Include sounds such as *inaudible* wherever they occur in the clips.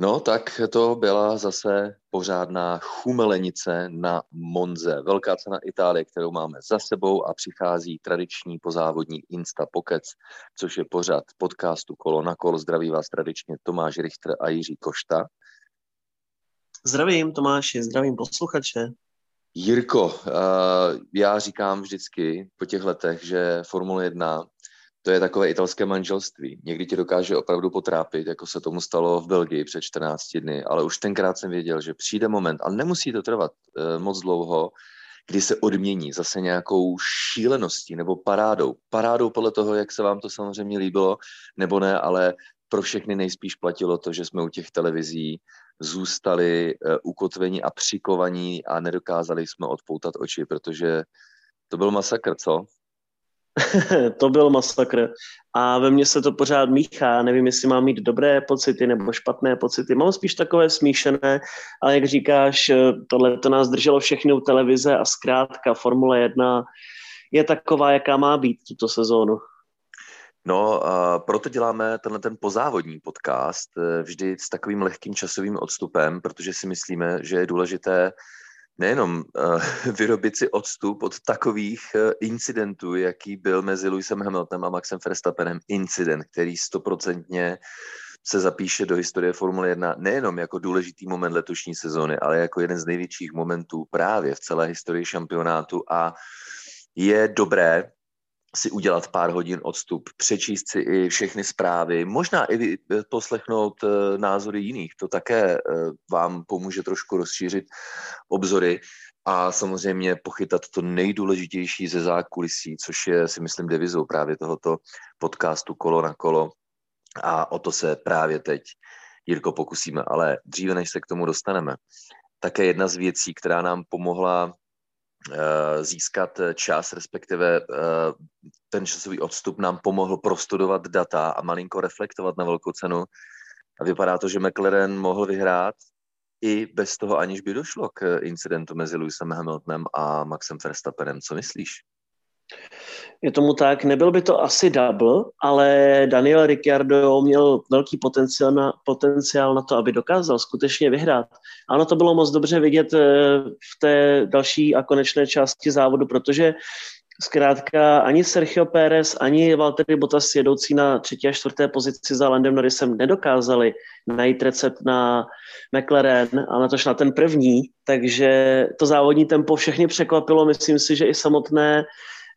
No, tak to byla zase pořádná chumelenice na Monze. Velká cena Itálie, kterou máme za sebou a přichází tradiční pozávodní Insta Pokec, což je pořad podcastu Kolo na kolo. Zdraví vás tradičně Tomáš Richter a Jiří Košta. Zdravím Tomáši, zdravím posluchače. Jirko, eh, já říkám vždycky po těch letech, že Formule 1 to je takové italské manželství. Někdy ti dokáže opravdu potrápit, jako se tomu stalo v Belgii před 14 dny, ale už tenkrát jsem věděl, že přijde moment, a nemusí to trvat e, moc dlouho, kdy se odmění zase nějakou šíleností nebo parádou. Parádou podle toho, jak se vám to samozřejmě líbilo, nebo ne, ale pro všechny nejspíš platilo to, že jsme u těch televizí zůstali e, ukotveni a přikovaní a nedokázali jsme odpoutat oči, protože to byl masakr, co? *laughs* to byl masakr. A ve mně se to pořád míchá. Nevím, jestli mám mít dobré pocity nebo špatné pocity. Mám spíš takové smíšené, ale jak říkáš, tohle to nás drželo všechny u televize a zkrátka Formule 1 je taková, jaká má být tuto sezónu. No, a proto děláme tenhle ten pozávodní podcast eh, vždy s takovým lehkým časovým odstupem, protože si myslíme, že je důležité nejenom uh, *laughs* vyrobit si odstup od takových uh, incidentů, jaký byl mezi Lewisem Hamiltonem a Maxem Verstappenem, incident, který stoprocentně se zapíše do historie Formule 1 nejenom jako důležitý moment letošní sezóny, ale jako jeden z největších momentů právě v celé historii šampionátu. A je dobré si udělat pár hodin odstup, přečíst si i všechny zprávy, možná i poslechnout eh, názory jiných. To také eh, vám pomůže trošku rozšířit obzory a samozřejmě pochytat to nejdůležitější ze zákulisí, což je, si myslím, devizou právě tohoto podcastu Kolo na kolo. A o to se právě teď, Jirko, pokusíme. Ale dříve, než se k tomu dostaneme, také jedna z věcí, která nám pomohla Eh, získat čas, respektive eh, ten časový odstup nám pomohl prostudovat data a malinko reflektovat na velkou cenu. A vypadá to, že McLaren mohl vyhrát i bez toho, aniž by došlo k incidentu mezi Lewisem Hamiltonem a Maxem Verstappenem. Co myslíš? Je tomu tak, nebyl by to asi double, ale Daniel Ricciardo měl velký potenciál na, potenciál na to, aby dokázal skutečně vyhrát. Ano, to bylo moc dobře vidět eh, v té další a konečné části závodu, protože zkrátka ani Sergio Pérez, ani Valtteri Bottas jedoucí na třetí a čtvrté pozici za Landem Norrisem nedokázali najít recept na McLaren a na tož na ten první, takže to závodní tempo všechny překvapilo, myslím si, že i samotné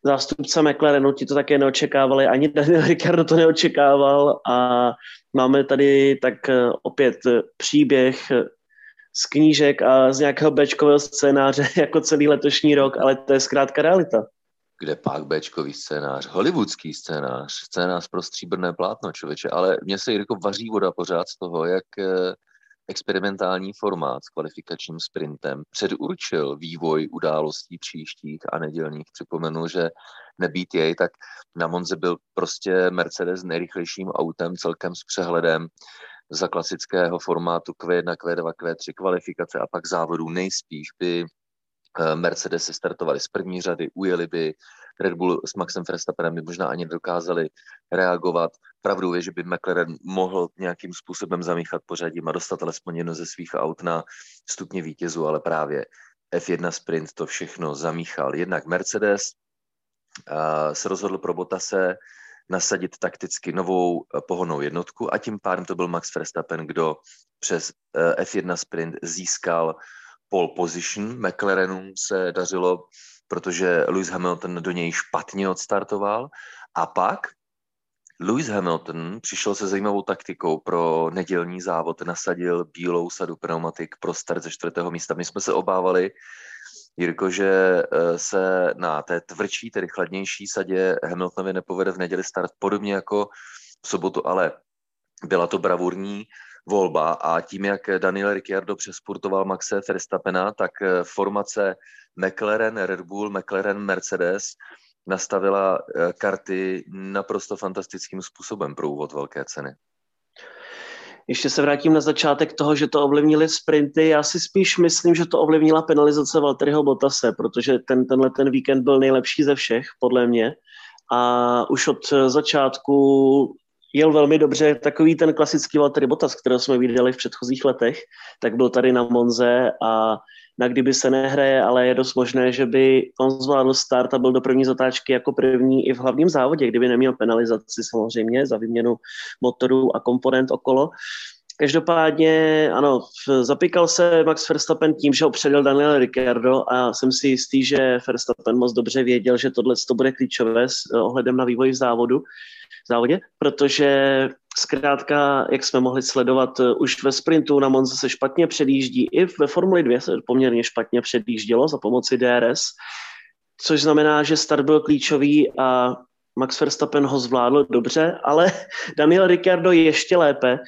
zástupce McLarenu ti to také neočekávali, ani *laughs* Daniel Ricciardo to neočekával a máme tady tak eh, opět eh, příběh eh, z knížek a z nějakého bečkového scénáře *laughs* jako celý letošní rok, ale to je zkrátka realita. Kde pak bečkový scénář? Hollywoodský scénář, scénář pro stříbrné plátno, člověče, ale mně se jako vaří voda pořád z toho, jak experimentální formát s kvalifikačním sprintem předurčil vývoj událostí příštích a nedělních. Připomenu, že nebýt jej, tak na Monze byl prostě Mercedes nejrychlejším autem celkem s přehledem za klasického formátu Q1, Q2, Q3 kvalifikace a pak závodů nejspíš by eh, Mercedes se startovali z první řady, ujeli by Red Bull s Maxem Verstappenem by možná ani dokázali reagovat. Pravdou je, že by McLaren mohl nějakým způsobem zamíchat pořadím a dostat alespoň jedno ze svých aut na stupně vítězu, ale právě F1 Sprint to všechno zamíchal. Jednak Mercedes uh, se rozhodl pro Botase nasadit takticky novou pohonou jednotku a tím pádem to byl Max Verstappen, kdo přes F1 Sprint získal pole position. McLarenům se dařilo protože Lewis Hamilton do něj špatně odstartoval a pak Lewis Hamilton přišel se zajímavou taktikou pro nedělní závod, nasadil bílou sadu pneumatik pro start ze čtvrtého místa. My jsme se obávali, Jirko, že eh, se na té tvrdší, tedy chladnější sadě Hamiltonovi nepovede v neděli start podobně jako v sobotu, ale byla to bravurní volba a tím, jak Daniel Ricciardo přesportoval Maxe Verstappena, tak eh, formace McLaren, Red Bull, McLaren, Mercedes nastavila eh, karty naprosto fantastickým způsobem pro úvod velké ceny. Ještě se vrátím na začátek toho, že to ovlivnili sprinty. Já si spíš myslím, že to ovlivnila penalizace Valtteriho Bottase, protože ten, tenhle ten víkend byl nejlepší ze všech, podle mě. A už od začátku jel velmi dobře. Takový ten klasický Valtteri Bottas, kterého jsme viděli v předchozích letech, tak byl tady na Monze a na kdyby se nehraje, ale je dost možné, že by on zvládl start a byl do první zatáčky jako první i v hlavním závodě, kdyby neměl penalizaci samozřejmě za výměnu motorů a komponent okolo. Každopádně, ano, zapíkal se Max Verstappen tím, že ho předal Daniel Ricciardo a jsem si jistý, že Verstappen moc dobře věděl, že tohle to bude klíčové s ohledem na vývoj v závodu, v závodě, protože zkrátka, jak jsme mohli sledovat, už ve sprintu na Monza se špatně předjíždí, i ve Formuli 2 se poměrně špatně předjíždělo za pomoci DRS, což znamená, že start byl klíčový a Max Verstappen ho zvládl dobře, ale *laughs* Daniel Ricciardo ještě lépe,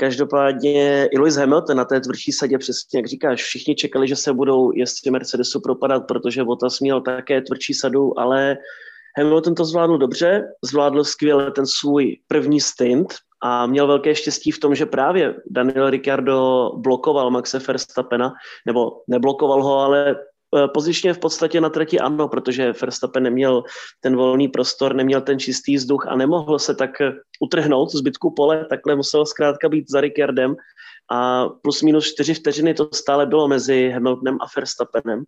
Každopádně i Lewis Hamilton na té tvrdší sadě, přesně jak říkáš, všichni čekali, že se budou jezdci Mercedesu propadat, protože Bottas měl také tvrdší sadu, ale Hamilton to zvládl dobře, zvládl skvěle ten svůj první stint a měl velké štěstí v tom, že právě Daniel Ricciardo blokoval Maxe Verstappena, nebo neblokoval ho, ale pozičně v podstatě na trati ano, protože Verstappen neměl ten volný prostor, neměl ten čistý vzduch a nemohl se tak eh, utrhnout zbytku pole, takhle musel zkrátka být za Rickardem a plus minus čtyři vteřiny to stále bylo mezi Hamiltonem a Verstappenem.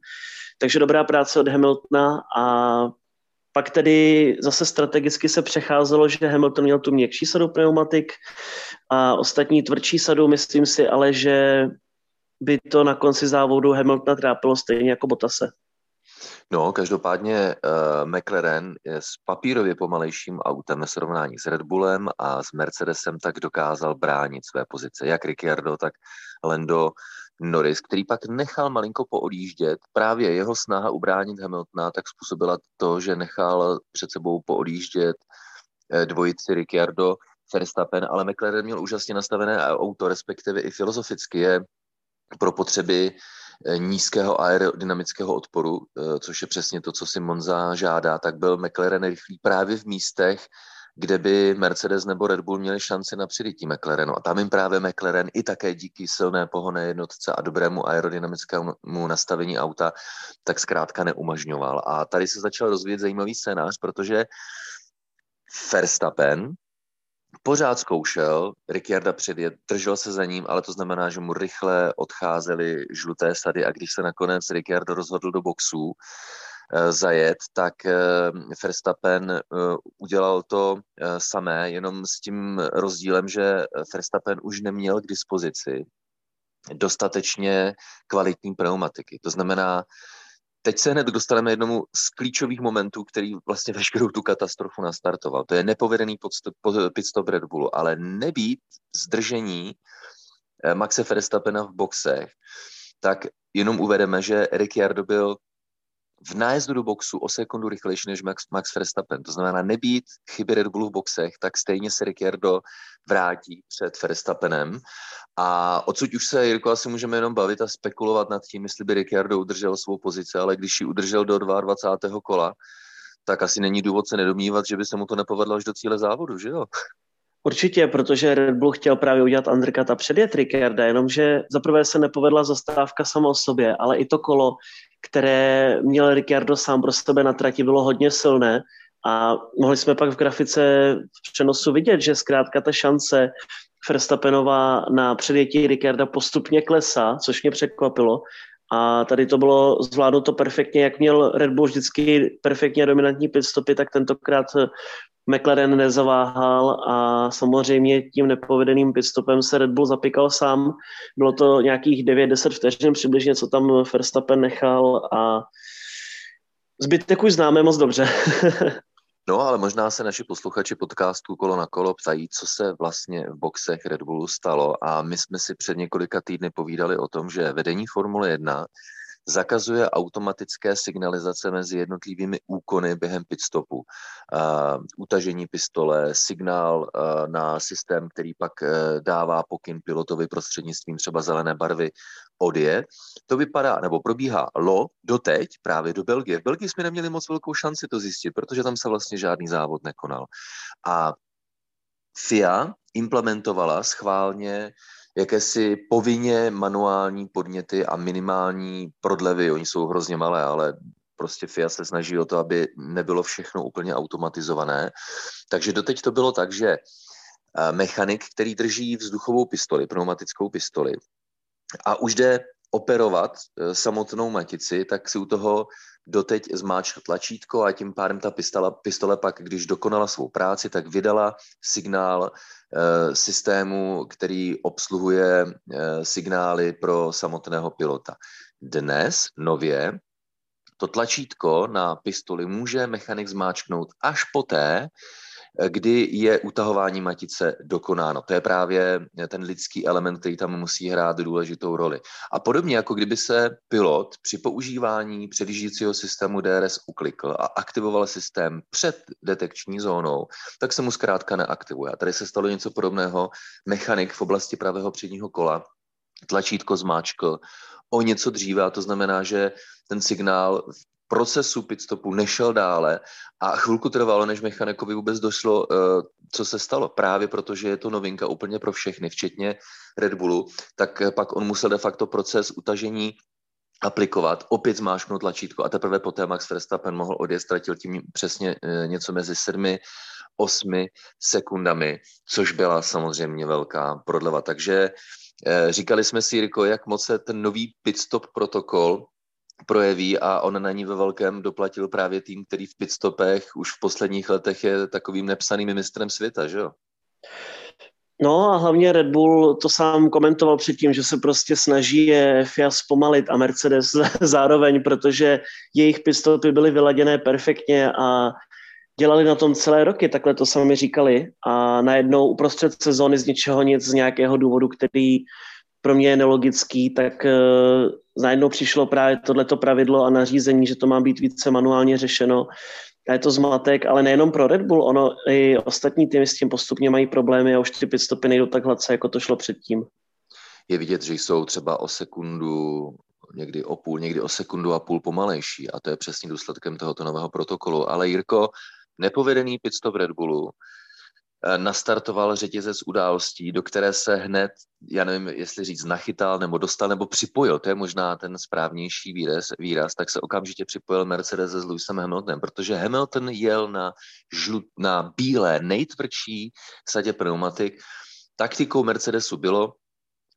Takže dobrá práce od Hamiltona a pak tedy zase strategicky se přecházelo, že Hamilton měl tu měkčí sadu pneumatik a ostatní tvrdší sadu, myslím si ale, že by to na konci závodu Hamiltona trápilo stejně jako Bottase. No, každopádně uh, McLaren je s papírově pomalejším autem ve srovnání s Red Bullem a s Mercedesem tak dokázal bránit své pozice. Jak Ricciardo, tak Lando Norris, který pak nechal malinko poodjíždět. Právě jeho snaha ubránit Hamiltona tak způsobila to, že nechal před sebou poodjíždět eh, dvojici Ricciardo, Verstappen, ale McLaren měl úžasně nastavené auto, respektive i filozoficky je pro potřeby eh, nízkého aerodynamického odporu, eh, což je přesně to, co si Monza žádá, tak byl McLaren rychlý právě v místech, kde by Mercedes nebo Red Bull měli šanci na přirytí McLarenu. A tam jim právě McLaren i také díky silné pohonné jednotce a dobrému aerodynamickému nastavení auta tak zkrátka neumožňoval. A tady se začal rozvíjet zajímavý scénář, protože Verstappen, pořád zkoušel, Ricciarda předjet, držel se za ním, ale to znamená, že mu rychle odcházely žluté sady a když se nakonec Ricciardo rozhodl do boxů eh, zajet, tak eh, Verstappen eh, udělal to samé, jenom s tím rozdílem, že Verstappen už neměl k dispozici dostatečně kvalitní pneumatiky. To znamená, teď se hned dostaneme jednomu z klíčových momentů, který vlastně veškerou tu katastrofu nastartoval. To je nepovedený pitstop Red Bullu, ale nebýt zdržení eh, Maxe Verstappena v boxech, tak jenom uvedeme, že Ricciardo byl v nájezdu do boxu o sekundu rychlejší než Max, Max Verstappen. To znamená nebýt chyby Red Bullu v boxech, tak stejně se Ricciardo vrátí před Verstappenem. A odsud už se, Jirko, asi můžeme jenom bavit a spekulovat nad tím, jestli by Ricciardo udržel svou pozici, ale když ji udržel do 22. kola, tak asi není důvod se nedomnívat, že by se mu to nepovedlo až do cíle závodu, že jo? Určitě, protože Red Bull chtěl právě udělat undercut a předjet jenomže zaprvé se nepovedla zastávka sama o sobě, ale i to kolo, které měl Ricciardo sám pro sebe na trati, bylo hodně silné a mohli jsme pak v grafice v přenosu vidět, že zkrátka ta šance Verstappenová na předjetí Ricciarda postupně klesá, což mě překvapilo. A tady to bylo zvládnuto perfektně, jak měl Red Bull vždycky perfektně dominantní pitstopy, tak tentokrát McLaren nezaváhal a samozřejmě tím nepovedeným pitstopem se Red Bull zapikal sám. Bylo to nějakých 9-10 vteřin přibližně, co tam Verstappen nechal a zbytek už známe moc dobře. *laughs* No, ale možná se naši posluchači podcastu Kolo na kolo ptají, co se vlastně v boxech Red Bullu stalo. A my jsme si před několika týdny povídali o tom, že vedení Formule 1 zakazuje automatické signalizace mezi jednotlivými úkony během pitstopu. Utažení pistole, signál na systém, který pak uh, dává pokyn pilotovi prostřednictvím třeba zelené barvy odjet. To vypadá, nebo probíhá lo doteď právě do Belgie. V Belgii jsme neměli moc velkou šanci to zjistit, protože tam se vlastně žádný závod nekonal. A FIA implementovala schválně jakési povinně manuální podněty a minimální prodlevy. Oni jsou hrozně malé, ale prostě FIA se snaží o to, aby nebylo všechno úplně automatizované. Takže doteď to bylo tak, že mechanik, který drží vzduchovou pistoli, pneumatickou pistoli a už jde operovat e, samotnou matici, tak si u toho doteď zmáčkl tlačítko a tím pádem ta pistola, pistole pak, když dokonala svou práci, tak vydala signál e, systému, který obsluhuje e, signály pro samotného pilota. Dnes nově to tlačítko na pistoli může mechanik zmáčknout až poté, kdy je utahování matice dokonáno. To je právě ten lidský element, který tam musí hrát důležitou roli. A podobně jako kdyby se pilot při používání předjíždějícího systému DRS uklikl a aktivoval systém před detekční zónou, tak se mu zkrátka neaktivuje. A tady se stalo něco podobného. Mechanik v oblasti pravého předního kola tlačítko zmáčkl o něco dříve a to znamená, že ten signál procesu pitstopu nešel dále a chvilku trvalo, než mechanikovi vůbec došlo, eh, co se stalo. Právě protože je to novinka úplně pro všechny, včetně Red Bullu, tak eh, pak on musel de facto proces utažení aplikovat, opět zmášknout tlačítko a teprve poté Max Verstappen mohl odjet, ztratil tím přesně eh, něco mezi sedmi, osmi sekundami, což byla samozřejmě velká prodleva. Takže říkali jsme si, Jirko, jak moc se ten nový pitstop protokol projeví a on na ní ve velkém doplatil právě tým, který v pitstopech už v posledních letech je takovým nepsaným mistrem světa, že jo? No a hlavně Red Bull to sám komentoval předtím, že se prostě snaží je FIA zpomalit a Mercedes *laughs* zároveň, protože jejich pitstopy byly vyladěné perfektně a dělali na tom celé roky, takhle to sami říkali a najednou uprostřed sezóny z ničeho nic, z nějakého důvodu, který pro mě je nelogický, tak uh, najednou přišlo právě tohleto pravidlo a nařízení, že to má být více manuálně řešeno. A je to zmatek, ale nejenom pro Red Bull, ono i ostatní týmy s tím postupně mají problémy a už ty pitstopy nejdou tak hladce, jako to šlo předtím. Je vidět, že jsou třeba o sekundu, někdy o půl, někdy o sekundu a půl pomalejší a to je přesně důsledkem tohoto nového protokolu. Ale Jirko, nepovedený pitstop Red Bullu nastartoval řetězec událostí, do které se hned, já nevím, jestli říct, nachytal nebo dostal nebo připojil, to je možná ten správnější výraz, výraz tak se okamžitě připojil Mercedes s Lewisem Hamiltonem, protože Hamilton jel na, žlut, na bílé, nejtvrdší sadě pneumatik. Taktikou Mercedesu bylo,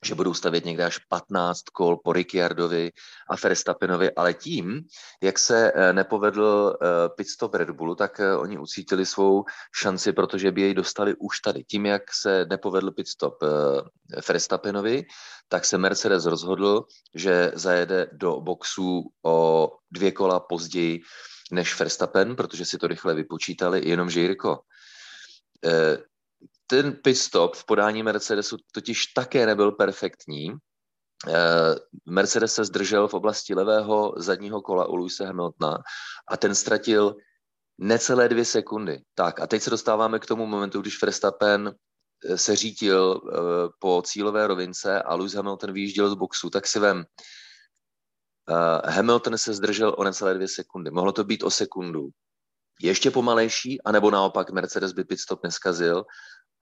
že budou stavět někde až 15 kol po Ricciardovi a Verstappenovi, ale tím, jak se eh, nepovedl eh, pitstop Red Bullu, tak eh, oni ucítili svou šanci, protože by jej dostali už tady. Tím, jak se nepovedl pitstop Verstappenovi, tak se Mercedes rozhodl, že zajede do boxu o dvě kola později než Verstappen, protože si to rychle vypočítali, jenomže Jirko, ten pit stop v podání Mercedesu totiž také nebyl perfektní. Eh, Mercedes se zdržel v oblasti levého zadního kola u Luise Hamiltona a ten ztratil necelé dvě sekundy. Tak a teď se dostáváme k tomu momentu, když Verstappen eh, se řítil eh, po cílové rovince a Lewis Hamilton vyjížděl z boxu, tak si vem, Hamilton se zdržel o necelé dvě sekundy. Mohlo to být o sekundu ještě pomalejší, anebo naopak Mercedes by pit stop neskazil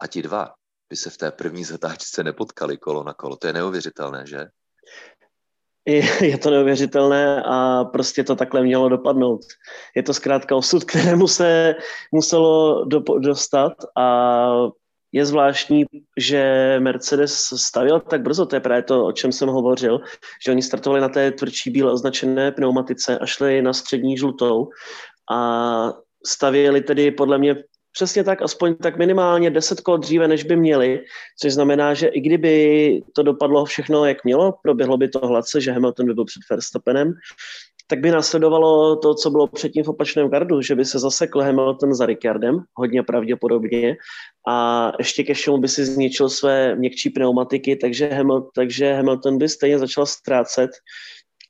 a ti dva by se v té první zatáčce nepotkali kolo na kolo. To je neuvěřitelné, že? Je, to neuvěřitelné a prostě to takhle mělo dopadnout. Je to zkrátka osud, *laughs* kterému se muselo do, dostat a je zvláštní, že Mercedes stavil tak brzo, to je právě to, o čem jsem hovořil, že oni startovali na té tvrdší bíle označené pneumatice a šli na střední žlutou a stavěli tedy podle mě Přesně tak, aspoň tak minimálně deset kol dříve, než by měli, což znamená, že i kdyby to dopadlo všechno, jak mělo, proběhlo by to hladce, že Hamilton by byl před Verstappenem, tak by následovalo to, co bylo předtím v opačném gardu, že by se zasekl Hamilton za Ricciardem, hodně pravděpodobně, a ještě ke všemu by si zničil své měkčí pneumatiky, takže takže Hamilton by stejně začal ztrácet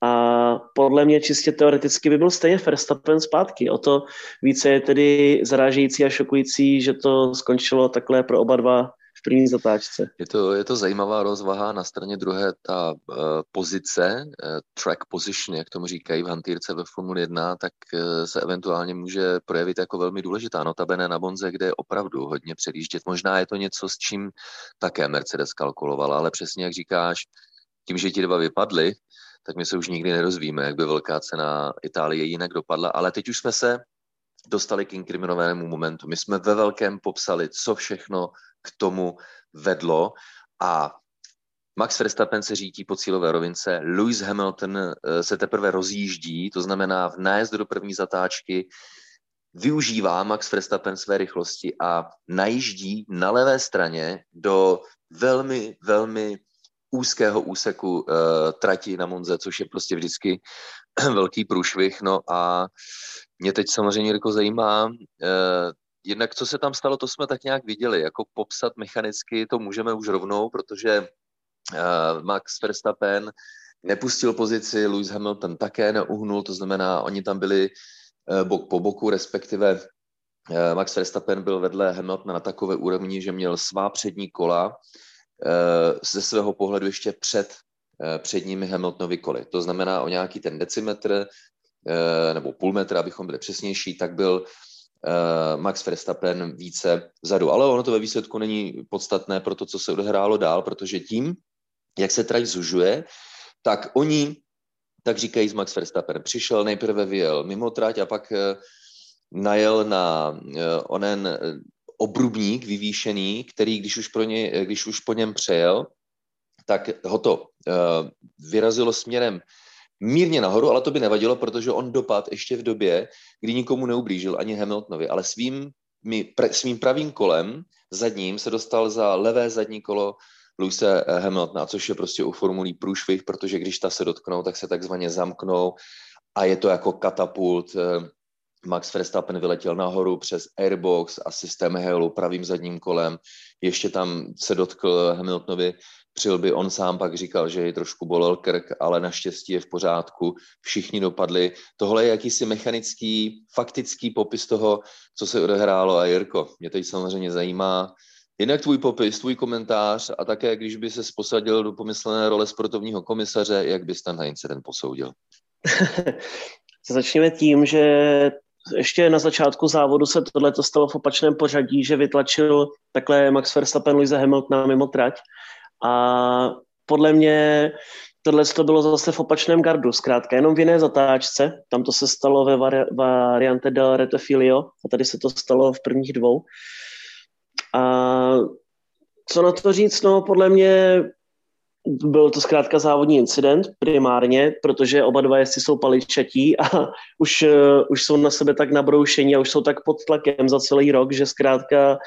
a podle mě čistě teoreticky by byl stejně Verstappen zpátky. O to více je tedy zarážející a šokující, že to skončilo takhle pro oba dva v první zatáčce. Je to, je to zajímavá rozvaha. Na straně druhé ta uh, pozice, uh, track position, jak tomu říkají v hantýrce ve Formule 1, tak uh, se eventuálně může projevit jako velmi důležitá. Notabene na Bonze, kde je opravdu hodně předjíždět. Možná je to něco, s čím také Mercedes kalkulovala, ale přesně jak říkáš, tím, že ti dva vypadli, tak my se už nikdy nerozvíme, jak by velká cena Itálie jinak dopadla, ale teď už jsme se dostali k inkriminovanému momentu. My jsme ve velkém popsali, co všechno k tomu vedlo a Max Verstappen se řítí po cílové rovince, Lewis Hamilton eh, se teprve rozjíždí, to znamená v nájezdu do první zatáčky využívá Max Verstappen své rychlosti a najíždí na levé straně do velmi, velmi úzkého úseku uh, trati na Monze, což je prostě vždycky *clears throat* velký průšvih. No a mě teď samozřejmě jako zajímá, uh, jednak co se tam stalo, to jsme tak nějak viděli. Jako popsat mechanicky to můžeme už rovnou, protože uh, Max Verstappen nepustil pozici, Lewis Hamilton také neuhnul, to znamená, oni tam byli uh, bok po boku, respektive Max Verstappen byl vedle Hamiltona na takové úrovni, že měl svá přední kola Eh, ze svého pohledu ještě před eh, předními Hamiltonovi koly. To znamená o nějaký ten decimetr eh, nebo půl metra, abychom byli přesnější, tak byl Max Verstappen více vzadu. Ale ono to ve výsledku není podstatné pro to, co se odehrálo dál, protože tím, jak se trať zužuje, tak oni, tak říkají z Max Verstappen, přišel, nejprve vyjel mimo trať a pak najel na onen obrubník vyvýšený, který když už, pro ně, když už po něm přejel, tak ho to uh, vyrazilo směrem mírně nahoru, ale to by nevadilo, protože on dopad ještě v době, kdy nikomu neublížil ani Hamiltonovi, ale svým, pr, svým pravým kolem zadním se dostal za levé zadní kolo Luise eh, Hamiltona, což je prostě u formulí průšvih, protože když ta se dotknou, tak se takzvaně zamknou a je to jako katapult eh, Max Verstappen vyletěl nahoru přes airbox a systém Halo pravým zadním kolem. Ještě tam se dotkl Hamiltonovi přilby. On sám pak říkal, že jej trošku bolel krk, ale naštěstí je v pořádku. Všichni dopadli. Tohle je jakýsi mechanický, faktický popis toho, co se odehrálo. A Jirko, mě teď samozřejmě zajímá, Jinak tvůj popis, tvůj komentář a také, když by se posadil do pomyslené role sportovního komisaře, jak bys ten incident posoudil? *laughs* Začněme tím, že ještě na začátku závodu se tohle stalo v opačném pořadí, že vytlačil takhle Max Verstappen Luisa Hamiltona mimo trať. A podle mě tohle to bylo zase v opačném gardu, zkrátka jenom v jiné zatáčce, tam to se stalo ve vari- variante del Retefilio a tady se to stalo v prvních dvou. A co na to říct, no podle mě byl to zkrátka závodní incident primárně, protože oba dva jezdci jsou paličatí a *laughs* už, uh, už jsou na sebe tak nabroušení a už jsou tak pod tlakem za celý rok, že zkrátka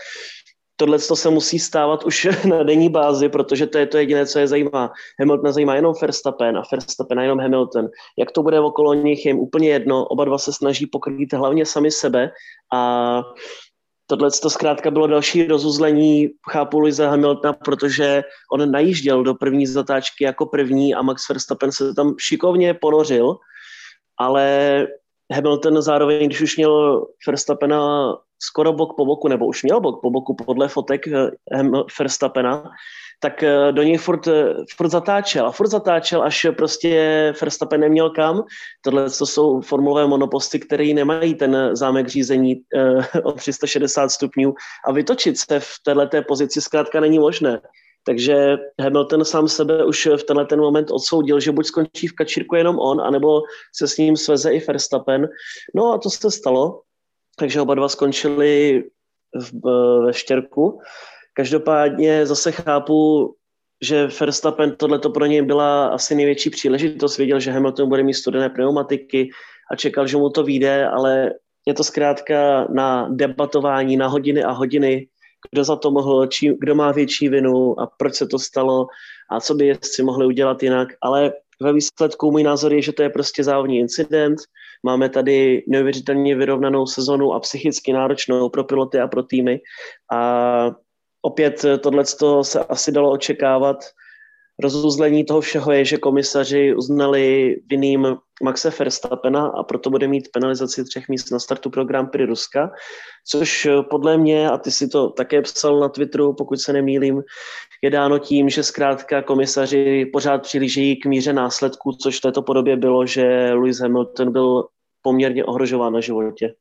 tohle se musí stávat už *laughs* na denní bázi, protože to je to jediné, co je zajímá. Hamilton zajímá jenom Verstappen a Verstappen jenom Hamilton. Jak to bude okolo nich, je jim úplně jedno. Oba dva se snaží pokrýt hlavně sami sebe a tohle to zkrátka bylo další rozuzlení, chápu Luisa Hamiltona, protože on najížděl do první zatáčky jako první a Max Verstappen se tam šikovně ponořil, ale Hamilton zároveň, když už měl Verstappena skoro bok po boku, nebo už měl bok po boku podle fotek eh, Verstappena, tak eh, do něj furt, eh, furt zatáčel a furt zatáčel, až prostě Verstappen neměl kam. Tohle to jsou formulové monoposty, které nemají ten zámek řízení *laughs* o 360 stupňů a vytočit se v této pozici zkrátka není možné. Takže Hamilton sám sebe už v tenhle ten moment odsoudil, že buď skončí v kačírku jenom on, anebo se s ním sveze i Verstappen. No a to se stalo, takže oba dva skončili v, ve štěrku. Každopádně zase chápu, že Verstappen tohleto pro něj byla asi největší příležitost. Věděl, že Hamilton bude mít studené pneumatiky a čekal, že mu to vyjde, ale je to zkrátka na debatování, na hodiny a hodiny, kdo za to mohl, či, kdo má větší vinu a proč se to stalo a co by jezdci mohli udělat jinak. Ale ve výsledku můj názor je, že to je prostě závodní incident. Máme tady neuvěřitelně vyrovnanou sezonu a psychicky náročnou pro piloty a pro týmy. A opět tohle se asi dalo očekávat. Rozuzlení toho všeho je, že komisaři uznali vinným Maxe Verstappena a proto bude mít penalizaci třech míst na startu program Prix Ruska, což podle mě, a ty si to také psal na Twitteru, pokud se nemýlím, je dáno tím, že zkrátka komisaři pořád přilížejí k míře následků, což v této podobě bylo, že Lewis Hamilton byl poměrně ohrožován na životě.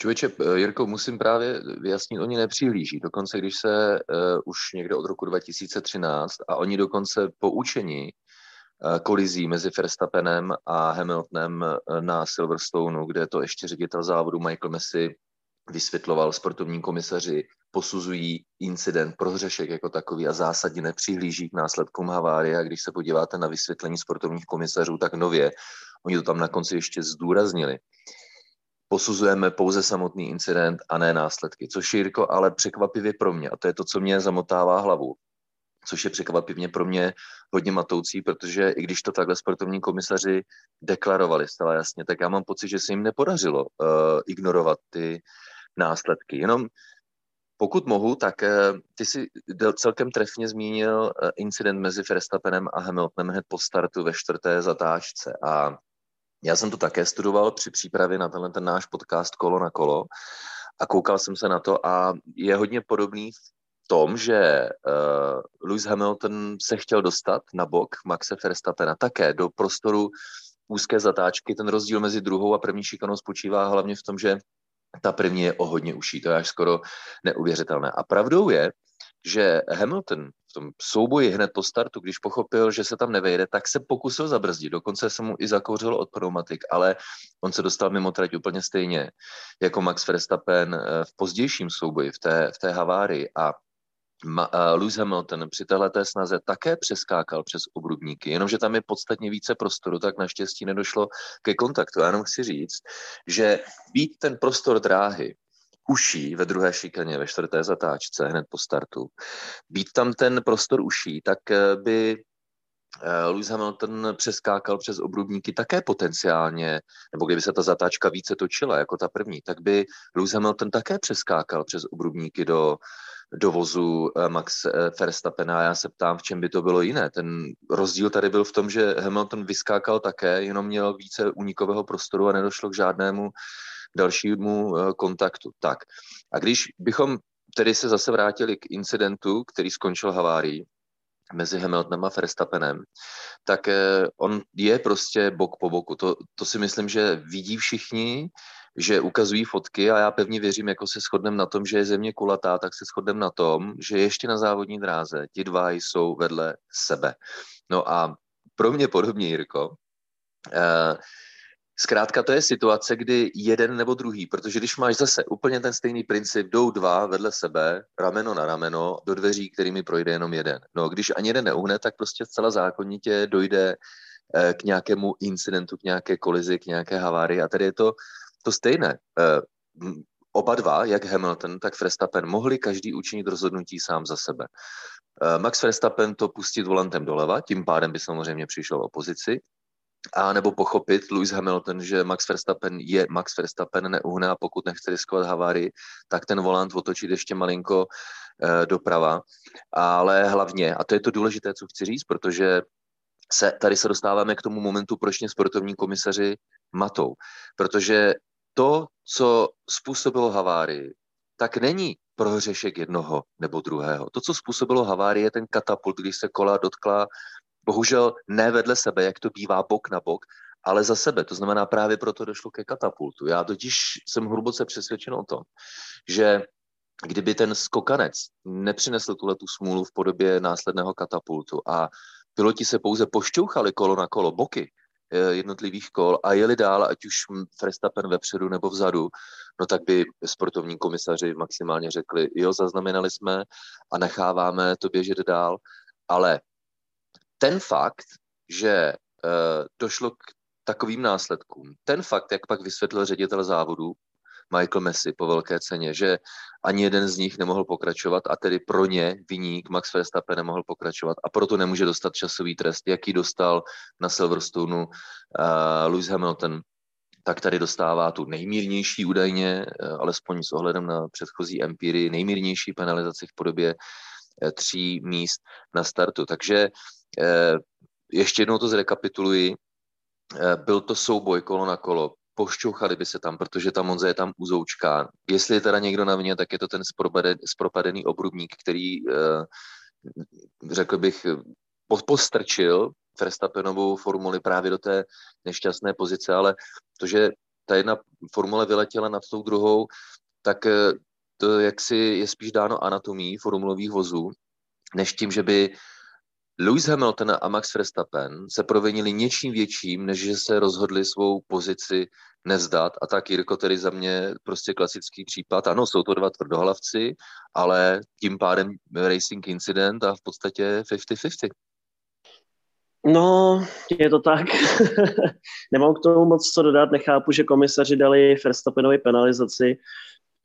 Člověče, eh, Jirko, musím právě vyjasnit, oni nepřihlíží. Dokonce, když se uh, už někde od roku 2013 a oni dokonce poučení uh, kolizí mezi Verstappenem a Hamiltonem na Silverstoneu, kde to ještě ředitel závodu Michael Messi vysvětloval sportovní komisaři, posuzují incident, prohřešek jako takový a zásadně nepřihlíží k následkům havárie. A když se podíváte na vysvětlení sportovních komisařů, tak nově, oni to tam na konci ještě zdůraznili, posuzujeme pouze samotný incident a ne následky, což je Jirko ale překvapivě pro mě. A to je to, co mě zamotává hlavu což je překvapivně pro mě hodně matoucí, protože i když to takhle sportovní komisaři deklarovali zcela jasně, tak já mám pocit, že se jim nepodařilo uh, ignorovat ty následky. Jenom pokud mohu, tak uh, ty si celkem trefně zmínil uh, incident mezi Verstappenem a Hamiltonem hned po startu ve čtvrté zatáčce a já jsem to také studoval při přípravě na tenhle ten náš podcast Kolo na kolo a koukal jsem se na to a je hodně podobný v tom, že uh, Lewis Hamilton se chtěl dostat na bok Maxe Verstappena také do prostoru úzké zatáčky. Ten rozdíl mezi druhou a první šikanou spočívá hlavně v tom, že ta první je o hodně uší. To je až skoro neuvěřitelné. A pravdou je, že Hamilton v tom souboji hned po startu, když pochopil, že se tam nevejde, tak se pokusil zabrzdit. Dokonce se mu i zakouřilo od pneumatik, ale on se dostal mimo trať úplně stejně jako Max Verstappen eh, v pozdějším souboji, v té, v té havárii. A uh, Lewis Hamilton při této snaze také přeskákal přes obrubníky, jenomže tam je podstatně více prostoru, tak naštěstí nedošlo ke kontaktu. Já jenom chci říct, že být ten prostor dráhy uší ve druhé šikaně, ve čtvrté zatáčce, hned po startu, být tam ten prostor uší, tak by Lewis Hamilton přeskákal přes obrubníky také potenciálně, nebo kdyby se ta zatáčka více točila jako ta první, tak by Lewis Hamilton také přeskákal přes obrubníky do dovozu eh, Max eh, Verstappena. Já se ptám, v čem by to bylo jiné. Ten rozdíl tady byl v tom, že Hamilton vyskákal také, jenom měl více unikového prostoru a nedošlo k žádnému dalšímu eh, kontaktu. Tak a když bychom tedy se zase vrátili k incidentu, který skončil havárií, mezi Hamiltonem a Verstappenem, tak on je prostě bok po boku. To, to si myslím, že vidí všichni, že ukazují fotky a já pevně věřím, jako se shodneme na tom, že je země kulatá, tak se shodneme na tom, že ještě na závodní dráze ti dva jsou vedle sebe. No a pro mě podobně, Jirko, eh, Zkrátka to je situace, kdy jeden nebo druhý, protože když máš zase úplně ten stejný princip, jdou dva vedle sebe, rameno na rameno, do dveří, kterými projde jenom jeden. No, když ani jeden neuhne, tak prostě zcela zákonitě dojde eh, k nějakému incidentu, k nějaké kolizi, k nějaké havárii. A tady je to to stejné. Eh, oba dva, jak Hamilton, tak Verstappen, mohli každý učinit rozhodnutí sám za sebe. Eh, Max Verstappen to pustit volantem doleva, tím pádem by samozřejmě přišel o pozici, a nebo pochopit Lewis Hamilton, že Max Verstappen je Max Verstappen, neuhne a pokud nechce riskovat havárii, tak ten volant otočit ještě malinko e, doprava. Ale hlavně, a to je to důležité, co chci říct, protože se, tady se dostáváme k tomu momentu, proč mě sportovní komisaři matou. Protože to, co způsobilo havárii, tak není prohřešek jednoho nebo druhého. To, co způsobilo havárii, je ten katapult, když se kola dotkla, bohužel ne vedle sebe, jak to bývá bok na bok, ale za sebe. To znamená, právě proto došlo ke katapultu. Já totiž jsem hluboce přesvědčen o tom, že kdyby ten skokanec nepřinesl tuhle tu smůlu v podobě následného katapultu a piloti se pouze pošťouchali kolo na kolo, boky, Eh, jednotlivých kol a jeli dál, ať už Verstappen vepředu nebo vzadu, no tak by sportovní komisaři maximálně řekli, jo, zaznamenali jsme a necháváme to běžet dál, ale ten fakt, že uh, došlo k takovým následkům, ten fakt, jak pak vysvětlil ředitel závodu, Michael Messi po velké ceně, že ani jeden z nich nemohl pokračovat a tedy pro ně viník Max Verstappen nemohl pokračovat a proto nemůže dostat časový trest, jaký dostal na Silverstoneu uh, Lewis Hamilton tak tady dostává tu nejmírnější údajně, uh, alespoň s ohledem na předchozí empiry, nejmírnější penalizaci v podobě tří míst na startu. Takže ještě jednou to zrekapituluji. Byl to souboj kolo na kolo pošťouchali by se tam, protože ta Monza je tam uzoučká. Jestli je teda někdo na mě, tak je to ten zpropadený obrubník, který, eh, řekl bych, postrčil Verstappenovou formuli právě do té nešťastné pozice, ale to, že ta jedna formule vyletěla nad tou druhou, tak eh, to jaksi je spíš dáno anatomí formulových vozů, než tím, že by Lewis Hamilton a Max Verstappen se provinili něčím větším, než že se rozhodli svou pozici nevzdat. A tak Jirko tedy za mě prostě klasický případ. Ano, jsou to dva tvrdohlavci, ale tím pádem racing incident a v podstatě 50-50. No, je to tak. *laughs* Nemám k tomu moc co dodat. Nechápu, že komisaři dali Verstappenovi penalizaci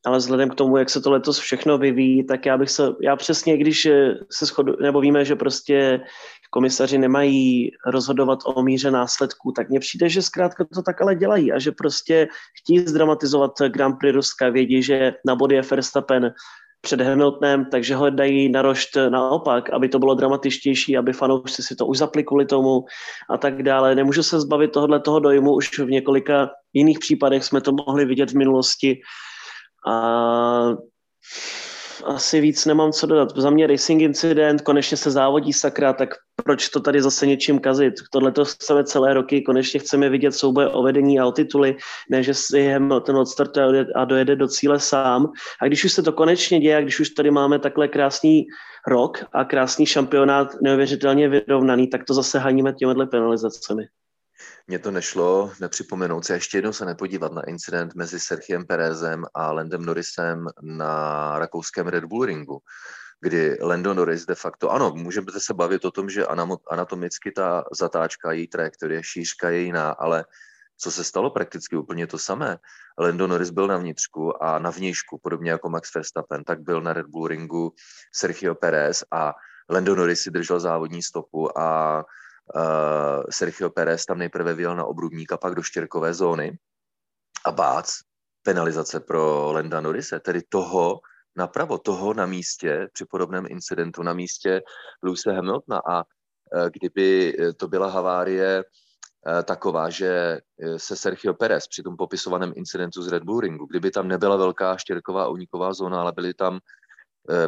ale vzhledem k tomu, jak se to letos všechno vyvíjí, tak já bych se, já přesně, když se shodu, nebo víme, že prostě komisaři nemají rozhodovat o míře následků, tak mně přijde, že zkrátka to tak ale dělají a že prostě chtějí zdramatizovat Grand Prix Ruska, vědí, že na body je Verstappen před Hamiltonem, takže ho dají na rošt naopak, aby to bylo dramatičtější, aby fanoušci si to už zapli kvůli tomu a tak dále. Nemůžu se zbavit tohohle toho dojmu, už v několika jiných případech jsme to mohli vidět v minulosti, a asi víc nemám co dodat. Za mě racing incident, konečně se závodí sakra, tak proč to tady zase něčím kazit? Tohle to chceme celé roky, konečně chceme vidět souboje o vedení a o tituly, ne že si ten odstartuje a dojede do cíle sám. A když už se to konečně děje, a když už tady máme takhle krásný rok a krásný šampionát neuvěřitelně vyrovnaný, tak to zase haníme těmihle penalizacemi. Mně to nešlo nepřipomenout se ještě jednou se nepodívat na incident mezi Sergiem Perezem a Landem Norrisem na rakouském Red Bull ringu, kdy Lando Norris de facto, ano, můžeme se bavit o tom, že anatomicky ta zatáčka, její trajektorie, šířka je jiná, ale co se stalo prakticky úplně to samé. Lando Norris byl na vnitřku a na vnějšku, podobně jako Max Verstappen, tak byl na Red Bull ringu Sergio Perez a Lando Norris si držel závodní stopu a Sergio Perez tam nejprve vyjel na obrubník a pak do štěrkové zóny. A bác, penalizace pro Lenda Norrise, tedy toho napravo, toho na místě, při podobném incidentu na místě Lewise Hamiltona. A uh, kdyby to byla havárie taková, že se Sergio Perez při tom popisovaném incidentu z Red Bull ringu, kdyby tam nebyla velká štěrková uniková zóna, ale byly tam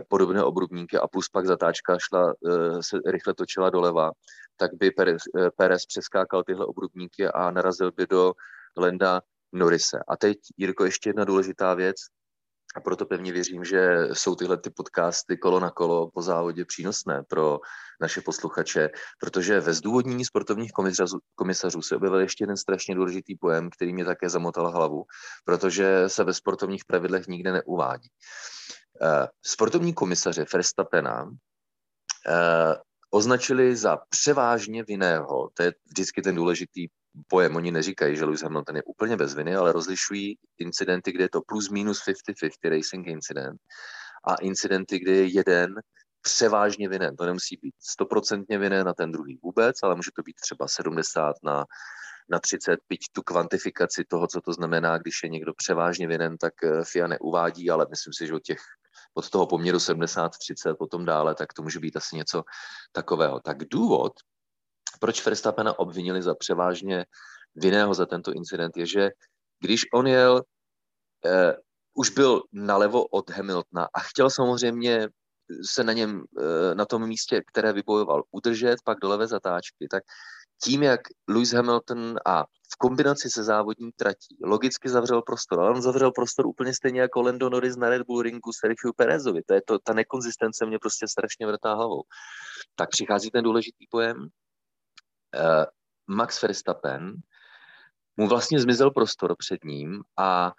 podobné obrubníky a plus pak zatáčka šla, se rychle točila doleva, tak by Perez, eh, Perez přeskákal tyhle obrubníky a narazil by do Lenda Norise. A teď, Jirko, ještě jedna důležitá věc, a proto pevně věřím, že jsou tyhle ty podcasty kolo na kolo po závodě přínosné pro naše posluchače, protože ve zdůvodnění sportovních komisařů, komisařů se objevil ještě jeden strašně důležitý pojem, který mě také zamotal hlavu, protože se ve sportovních pravidlech nikde neuvádí. Uh, sportovní komisaře Verstappena uh, označili za převážně vinného. To je vždycky ten důležitý pojem. Oni neříkají, že Lewis Hamilton je úplně bez viny, ale rozlišují incidenty, kde je to plus minus 50-50 racing incident a incidenty, kde je jeden převážně vinen. To nemusí být stoprocentně vinen na ten druhý vůbec, ale může to být třeba 70 na, na 30, byť tu kvantifikaci toho, co to znamená, když je někdo převážně vinen, tak eh, FIA neuvádí, ale myslím si, že od těch od toho poměru 70-30 potom dále, tak to může být asi něco takového. Tak důvod, proč Verstappena obvinili za převážně vinného za tento incident, je, že když on jel, eh, už byl nalevo od Hamiltona a chtěl samozřejmě se na něm, eh, na tom místě, které vybojoval, udržet, pak do levé zatáčky, tak tím, jak Lewis Hamilton a v kombinaci se závodní tratí logicky zavřel prostor, ale on zavřel prostor úplně stejně jako Lando Norris na Red Bull ringu Sergio Perezovi. To je to, ta nekonzistence mě prostě strašně vrtá hlavou. Tak přichází ten důležitý pojem. Uh, Max Verstappen mu vlastně zmizel prostor před ním a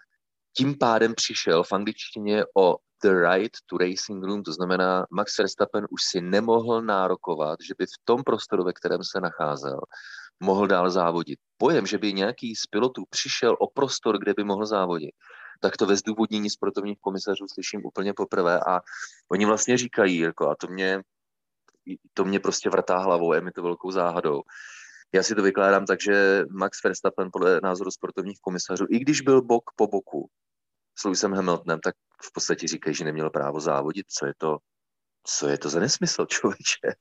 tím pádem přišel v angličtině o the right to racing room, to znamená, Max Verstappen už si nemohl nárokovat, že by v tom prostoru, ve kterém se nacházel, mohl dál závodit. Pojem, že by nějaký z pilotů přišel o prostor, kde by mohl závodit, tak to ve zdůvodnění sportovních komisařů slyším úplně poprvé a oni vlastně říkají, jako, a to mě, to mě prostě vrtá hlavou, je mi to velkou záhadou. Já si to vykládám tak, že Max Verstappen podle názoru sportovních komisařů, i když byl bok po boku s Lewisem Hamiltonem, tak v podstatě říkají, že neměl právo závodit. Co je to, co je to za nesmysl, *laughs* člověče?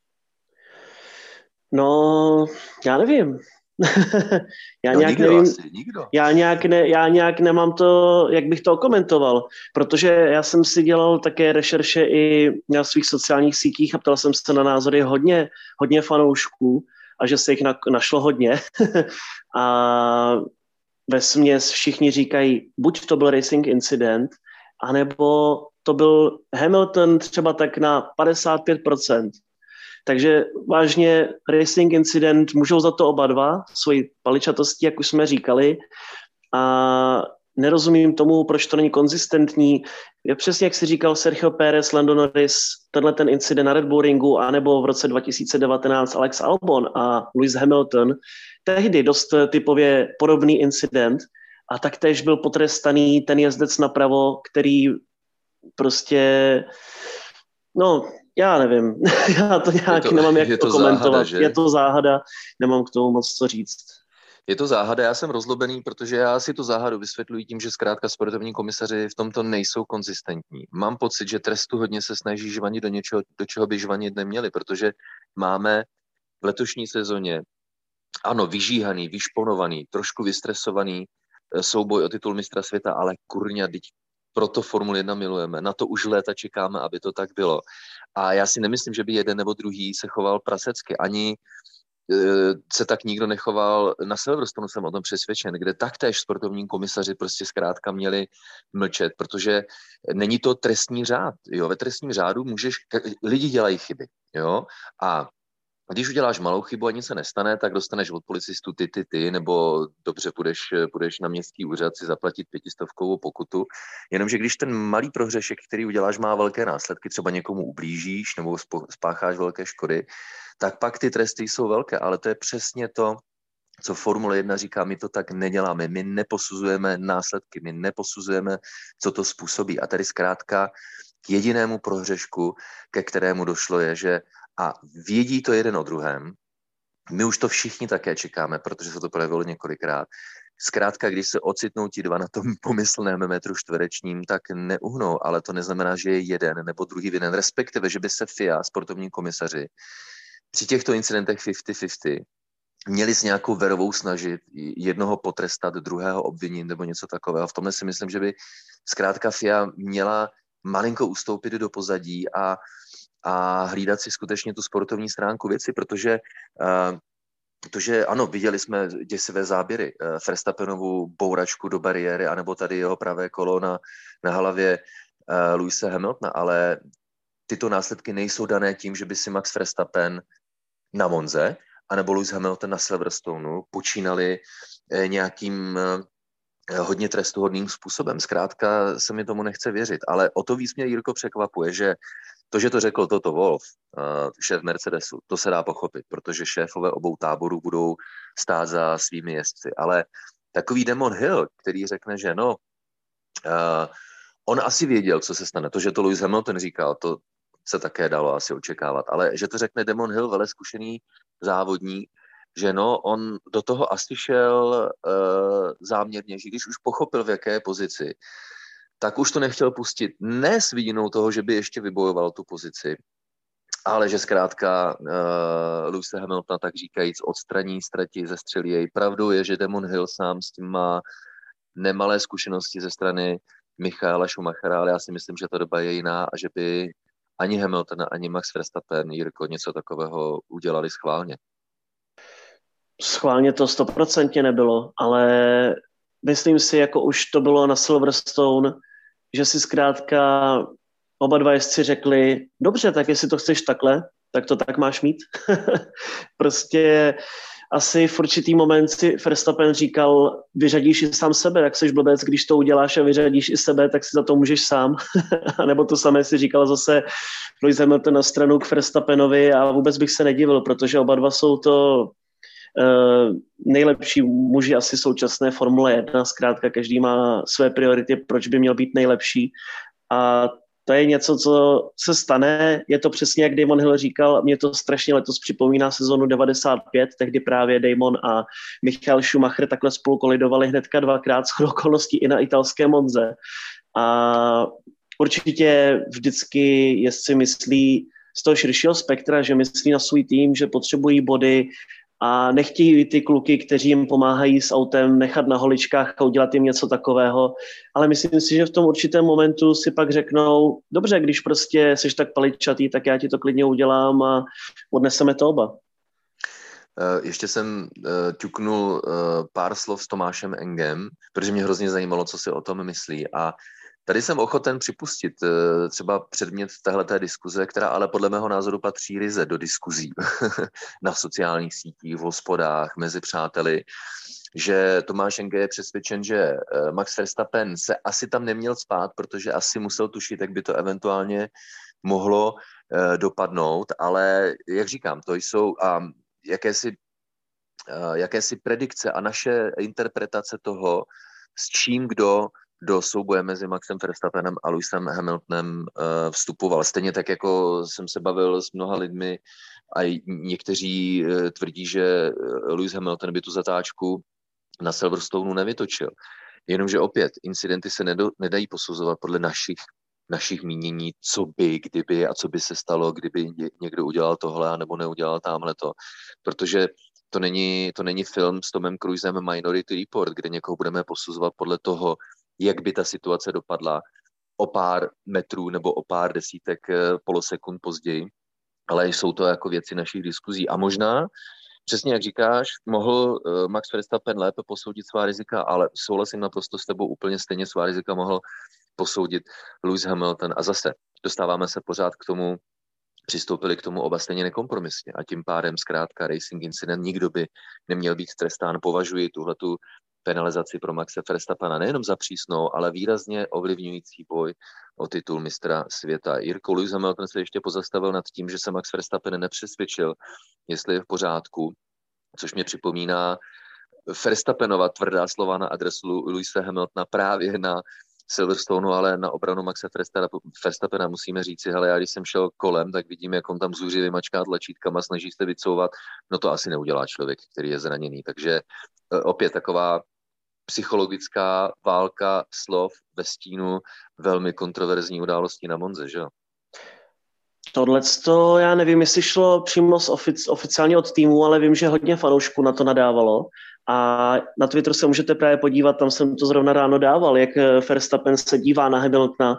No, já nevím. *laughs* já no, nějak nikdo nevím, asi, nikdo. Já, nějak ne, já nějak nemám to, jak bych to komentoval, protože já jsem si dělal také rešerše i na svých sociálních sítích a ptal jsem se na názory hodně, hodně fanoušků a že se jich na, našlo hodně. *laughs* a ve směs všichni říkají, buď to byl racing incident, anebo to byl Hamilton třeba tak na 55%. Takže vážně racing incident, můžou za to oba dva, svoji paličatosti, jak už jsme říkali, a nerozumím tomu, proč to není konzistentní. Je přesně, jak si říkal Sergio Pérez, Lando Norris, tenhle ten incident na Red Bull ringu, anebo v roce 2019 Alex Albon a Lewis Hamilton, tehdy dost typově podobný incident a taktéž byl potrestaný ten jezdec napravo, který prostě, no, já nevím, *laughs* já to nějak to, nemám jak je to, to komentovat. Záhada, je to záhada, nemám k tomu moc co říct. Je to záhada, já jsem rozlobený, protože já si tu záhadu vysvětluji tím, že zkrátka sportovní komisaři v tomto nejsou konzistentní. Mám pocit, že trestu hodně se snaží žvanit do něčeho, do čeho by žvanit neměli, protože máme v letošní sezóně, ano, vyžíhaný, vyšponovaný, trošku vystresovaný eh, souboj o titul mistra světa, ale kurňa, teď proto Formule 1 milujeme. Na to už léta čekáme, aby to tak bylo. A já si nemyslím, že by jeden nebo druhý se choval prasecky. Ani se tak nikdo nechoval. Na Silverstone jsem o tom přesvědčen, kde taktéž sportovní komisaři prostě zkrátka měli mlčet, protože není to trestní řád. Jo? Ve trestním řádu můžeš, lidi dělají chyby. Jo? A když uděláš malou chybu a nic se nestane, tak dostaneš od policistů ty, ty, ty, nebo dobře půjdeš, půjdeš na městský úřad si zaplatit pětistovkovou pokutu. Jenomže když ten malý prohřešek, který uděláš, má velké následky, třeba někomu ublížíš nebo spácháš velké škody, tak pak ty tresty jsou velké, ale to je přesně to, co Formule 1 říká, my to tak neděláme, my neposuzujeme následky, my neposuzujeme, co to způsobí. A tady zkrátka k jedinému prohřešku, ke kterému došlo, je, že a vědí to jeden o druhém, my už to všichni také čekáme, protože se to projevilo několikrát. Zkrátka, když se ocitnou ti dva na tom *laughs* pomyslném metru čtverečním, tak neuhnou, ale to neznamená, že je jeden nebo druhý vinen, respektive, že by se FIA, sportovní komisaři, při těchto incidentech 50-50 měli s nějakou verovou snažit jednoho potrestat, druhého obvinit nebo něco takového. V tomhle si myslím, že by zkrátka FIA měla malinko ustoupit do pozadí a, a hlídat si skutečně tu sportovní stránku věci, protože uh, Protože ano, viděli jsme děsivé záběry. Uh, Verstappenovu bouračku do bariéry, anebo tady jeho pravé kolo na, na hlavě uh, Luise Hamiltona, ale tyto následky nejsou dané tím, že by si Max Verstappen na Monze anebo Lewis Hamilton na Silverstoneu počínali eh, nějakým eh, hodně trestuhodným způsobem. Zkrátka se mi tomu nechce věřit, ale o to víc mě Jirko překvapuje, že to, že to řekl Toto Wolf, eh, šéf Mercedesu, to se dá pochopit, protože šéfové obou táborů budou stát za svými jezdci. Ale takový Demon Hill, který řekne, že no, on asi věděl, co se stane. To, že to Lewis Hamilton říkal, to, se také dalo asi očekávat. Ale že to řekne Demon Hill, vele zkušený závodník, že no, on do toho asi šel uh, záměrně, že když už pochopil, v jaké pozici, tak už to nechtěl pustit. Ne s vidinou toho, že by ještě vybojoval tu pozici, ale že zkrátka uh, Lewis Hamilton, tak říkajíc, odstraní, ztratí, zestřelí jej. Pravdou je, že Demon Hill sám s tím má nemalé zkušenosti ze strany Michaela Schumachera, ale já si myslím, že ta doba je jiná a že by ani Hamilton, ani Max Verstappen, Jirko, něco takového udělali schválně. Schválně to stoprocentně nebylo, ale myslím si, jako už to bylo na Silverstone, že si zkrátka oba dva jezdci řekli, dobře, tak jestli to chceš takhle, tak to tak máš mít. *laughs* prostě asi v určitý moment si Verstappen říkal, vyřadíš i sám sebe, jak jsi blbec, když to uděláš a vyřadíš i sebe, tak si za to můžeš sám. *laughs* a nebo to samé si říkal zase Lewis Hamilton na stranu k Verstappenovi a vůbec bych se nedivil, protože oba dva jsou to nejlepší muži asi současné Formule 1, zkrátka každý má své priority, proč by měl být nejlepší a to je něco, co se stane. Je to přesně, jak Damon Hill říkal, mě to strašně letos připomíná sezonu 95, tehdy právě Damon a Michael Schumacher takhle spolu kolidovali hnedka dvakrát s okolností i na italské Monze. A určitě vždycky jezdci myslí z toho širšího spektra, že myslí na svůj tým, že potřebují body, a nechtějí ty kluky, kteří jim pomáhají s autem, nechat na holičkách a udělat jim něco takového. Ale myslím si, že v tom určitém momentu si pak řeknou, dobře, když prostě jsi tak paličatý, tak já ti to klidně udělám a odneseme to oba. Eh, ještě jsem uh, ťuknul uh, pár slov s Tomášem Engem, protože mě hrozně zajímalo, co si o tom myslí. A Tady jsem ochoten připustit eh, třeba předmět téhleté diskuze, která ale podle mého názoru patří ryze do diskuzí *laughs* na sociálních sítích, v hospodách, mezi přáteli, že Tomáš Enge je přesvědčen, že eh, Max Verstappen se asi tam neměl spát, protože asi musel tušit, jak by to eventuálně mohlo eh, dopadnout, ale jak říkám, to jsou a jakési, jakési predikce a naše interpretace toho, s čím kdo do souboje mezi Maxem Verstappenem a Lewisem Hamiltonem uh, vstupoval. Stejně tak, jako jsem se bavil s mnoha lidmi a někteří uh, tvrdí, že eh, Lewis Hamilton by tu zatáčku na Silverstoneu nevytočil. Jenomže opět, incidenty se nedo, nedají posuzovat podle našich našich mínění, co by, kdyby a co by se stalo, kdyby někdo udělal tohle nebo neudělal tamhle to. Protože to není, to není film s Tomem Cruisem Minority Report, kde někoho budeme posuzovat podle toho, jak by ta situace dopadla o pár metrů nebo o pár desítek eh, polosekund později, ale jsou to jako věci našich diskuzí. A možná, přesně jak říkáš, mohl eh, Max Verstappen lépe posoudit svá rizika, ale souhlasím naprosto s tebou, úplně stejně svá rizika mohl posoudit Lewis Hamilton. A zase dostáváme se pořád k tomu, přistoupili k tomu oba stejně nekompromisně a tím pádem zkrátka racing incident nikdo by neměl být trestán. Považuji tuhletu penalizaci pro Maxe Verstappena nejenom za přísnou, ale výrazně ovlivňující boj o titul mistra světa. Jirko Lewis Hamilton se ještě pozastavil nad tím, že se Max Verstappen nepřesvědčil, jestli je v pořádku, což mě připomíná Verstappenova tvrdá slova na adresu Louisa Hamiltona právě na Silverstone, ale na obranu Maxe Verstappena musíme říci, hele, já když jsem šel kolem, tak vidím, jak on tam zůřivě mačká tlačítkama, snaží se vycouvat, no to asi neudělá člověk, který je zraněný. Takže e, opět taková psychologická válka slov ve stínu velmi kontroverzní událostí na Monze, že jo? Tohle to já nevím, jestli šlo přímo z ofic, oficiálně od týmu, ale vím, že hodně fanoušků na to nadávalo. A na Twitteru se můžete právě podívat, tam jsem to zrovna ráno dával, jak eh, Verstappen se dívá na Hamiltona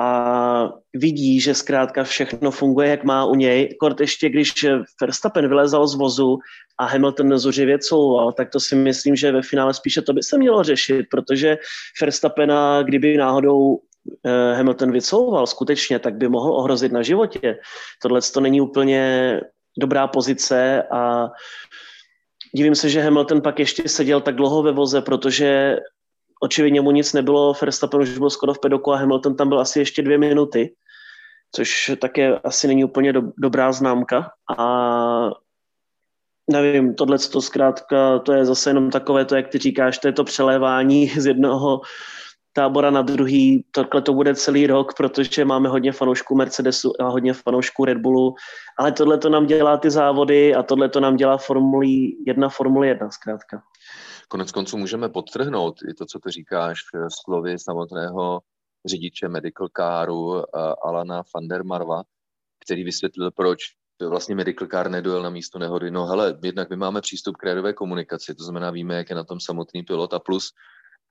a vidí, že zkrátka všechno funguje, jak má u něj. Kort ještě, když Verstappen vylezal z vozu a Hamilton zuřivě couval, tak to si myslím, že ve finále spíše to by se mělo řešit, protože Verstappena, kdyby náhodou eh, Hamilton vycouval skutečně, tak by mohl ohrozit na životě. Tohle to není úplně dobrá pozice a divím se, že Hamilton pak ještě seděl tak dlouho ve voze, protože očividně mu nic nebylo, Verstappen už byl skoro v pedoku a Hamilton tam byl asi ještě dvě minuty, což také asi není úplně do, dobrá známka a nevím, tohle to zkrátka, to je zase jenom takové to, jak ty říkáš, to je to přelévání z jednoho tábora na druhý. Takhle to bude celý rok, protože máme hodně fanoušků Mercedesu a hodně fanoušků Red Bullu, ale tohle to nám dělá ty závody a tohle to nám dělá Formuli 1, Formule 1 zkrátka. Konec konců můžeme podtrhnout i to, co ty říkáš slovy samotného řidiče medical caru eh, Alana van der Marva, který vysvětlil, proč vlastně medical car nedojel na místo nehody. No hele, jednak my máme přístup k rédové komunikaci, to znamená, víme, jak je na tom samotný pilot a plus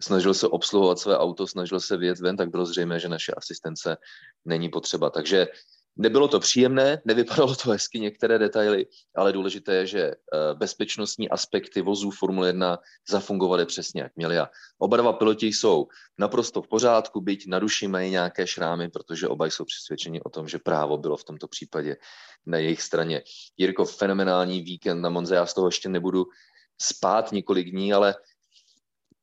snažil se obsluhovat své auto, snažil se vyjet ven, tak bylo zřejmé, že naše asistence není potřeba. Takže Nebylo to příjemné, nevypadalo to hezky některé detaily, ale důležité je, že eh, bezpečnostní aspekty vozů Formule 1 zafungovaly přesně jak měly. A oba dva piloti jsou naprosto v pořádku, byť na duši mají nějaké šrámy, protože oba jsou přesvědčeni o tom, že právo bylo v tomto případě na jejich straně. Jirko, fenomenální víkend na Monze, já z toho ještě nebudu spát několik dní, ale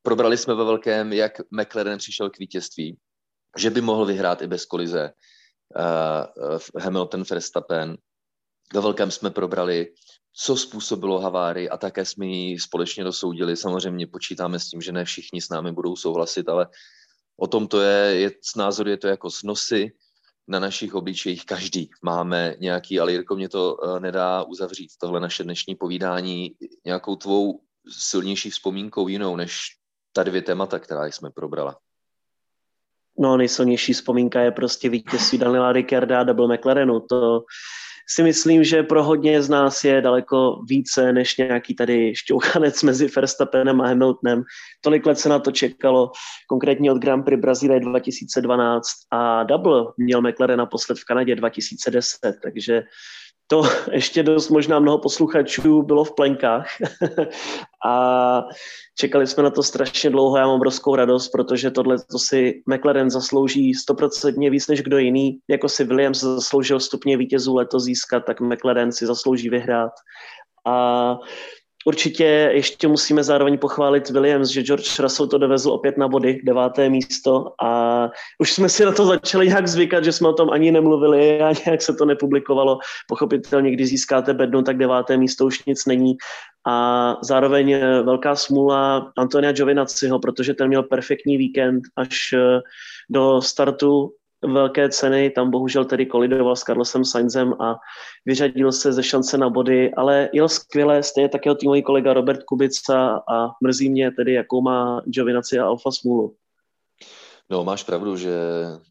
probrali jsme ve velkém, jak McLaren přišel k vítězství, že by mohl vyhrát i bez kolize, uh, Hamilton Verstappen. Ve velkém jsme probrali, co způsobilo havárii a také jsme ji společně dosoudili. Samozřejmě počítáme s tím, že ne všichni s námi budou souhlasit, ale o tom to je, je s názor je to jako s nosy na našich obličejích každý. Máme nějaký, ale Jirko mě to uh, nedá uzavřít, tohle naše dnešní povídání, nějakou tvou silnější vzpomínkou jinou, než ta dvě témata, která jsme probrala. No, nejsilnější vzpomínka je prostě vítězství Daniela Ricciarda a double McLarenu. To si myslím, že pro hodně z nás je daleko více než nějaký tady šťouchanec mezi Verstappenem a Hamiltonem. Tolik let se na to čekalo, konkrétně od Grand Prix Brazílie 2012 a double měl McLaren naposled v Kanadě 2010, takže to *laughs* ještě dost možná mnoho posluchačů bylo v plenkách *laughs* a čekali jsme na to strašně dlouho. Já mám obrovskou radost, protože tohle to si McLaren zaslouží stoprocentně víc než kdo jiný. Jako si Williams zasloužil stupně vítězů letos získat, tak McLaren si zaslouží vyhrát. A Určitě ještě musíme zároveň pochválit Williams, že George Russell to dovezl opět na body, deváté místo a už jsme si na to začali nějak zvykat, že jsme o tom ani nemluvili *laughs* a nějak se to nepublikovalo. Pochopitelně, když získáte bednu, tak deváté místo už nic není. A zároveň eh, velká smůla Antonia Giovinaciho, protože ten měl perfektní víkend až eh, do startu velké ceny, tam bohužel tedy kolidoval s Carlosem Sainzem a vyřadil se ze šance na body, ale jel skvěle, stejně tak jeho týmový kolega Robert Kubica a mrzí mě tedy, jakou má Giovinazzi a Alfa smůlu. No, máš pravdu, že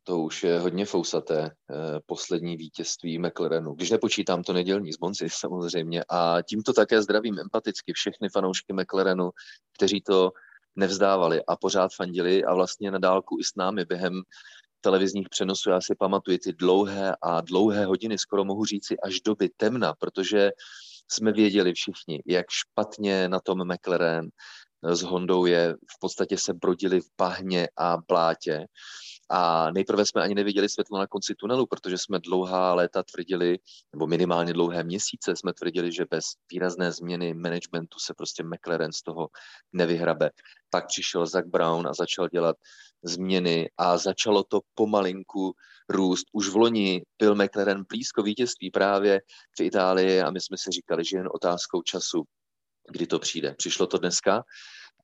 to už je hodně fousaté, eh, poslední vítězství McLarenu. Když nepočítám to nedělní z Monzy *laughs* samozřejmě a tímto také zdravím empaticky všechny fanoušky McLarenu, kteří to nevzdávali a pořád fandili a vlastně na dálku i s námi během televizních přenosů. Já si pamatuju ty dlouhé a dlouhé hodiny, skoro mohu říci až doby temna, protože jsme věděli všichni, jak špatně na tom McLaren s Hondou je, v podstatě se brodili v bahně a blátě. A nejprve jsme ani neviděli světlo na konci tunelu, protože jsme dlouhá léta tvrdili, nebo minimálně dlouhé měsíce jsme tvrdili, že bez výrazné změny managementu se prostě McLaren z toho nevyhrabe. Pak přišel Zach Brown a začal dělat změny a začalo to pomalinku růst. Už v loni byl McLaren blízko vítězství právě v Itálii a my jsme si říkali, že jen otázkou času, kdy to přijde. Přišlo to dneska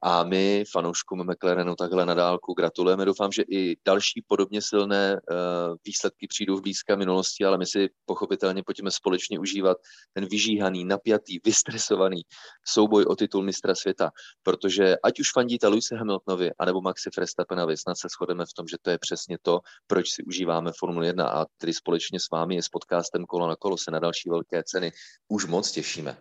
a my fanouškům McLarenu takhle na dálku gratulujeme. Doufám, že i další podobně silné uh, výsledky přijdou v blízké minulosti, ale my si pochopitelně pojďme společně užívat ten vyžíhaný, napjatý, vystresovaný souboj o titul mistra světa, protože ať už fandíte Luise Hamiltonovi anebo Maxi Verstappenovi, snad se shodeme v tom, že to je přesně to, proč si užíváme Formule 1 a tedy společně s vámi je s podcastem Kolo na kolo se na další velké ceny už moc těšíme.